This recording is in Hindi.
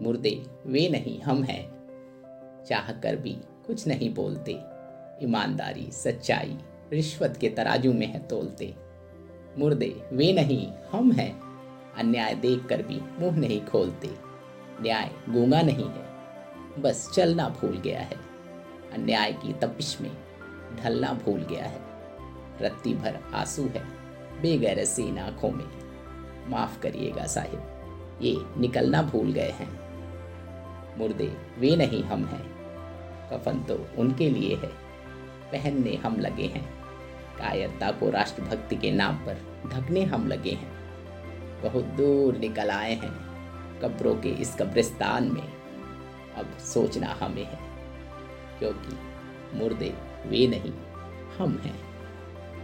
मुर्दे, वे नहीं, हम हैं। चाह कर भी कुछ नहीं बोलते। ईमानदारी, सच्चाई, रिश्वत के तराजू में है तोलते। मुर्दे, वे नहीं, हम हैं। अन्याय देख कर भी मुँह नहीं खोलते। न्याय गूँगा नहीं है। बस चलना भूल गया है। अन्याय की तपिश में ढलना भूल गया है। रत्ती भर आँसू है। बेगैर सीन आँखों में। माफ़ करिएगा साहिब। ये निकलना भूल गए हैं। मुर्दे, वे नहीं हम हैं। कफन तो उनके लिए है। पहनने हम लगे हैं। कायरता को राष्ट्रभक्ति के नाम पर ढकने हम लगे हैं। बहुत दूर निकल आए हैं। कब्रों के इस कब्रिस्तान में। अब सोचना हमें है। क्योंकि मुर्दे, वे नहीं, हम हैं।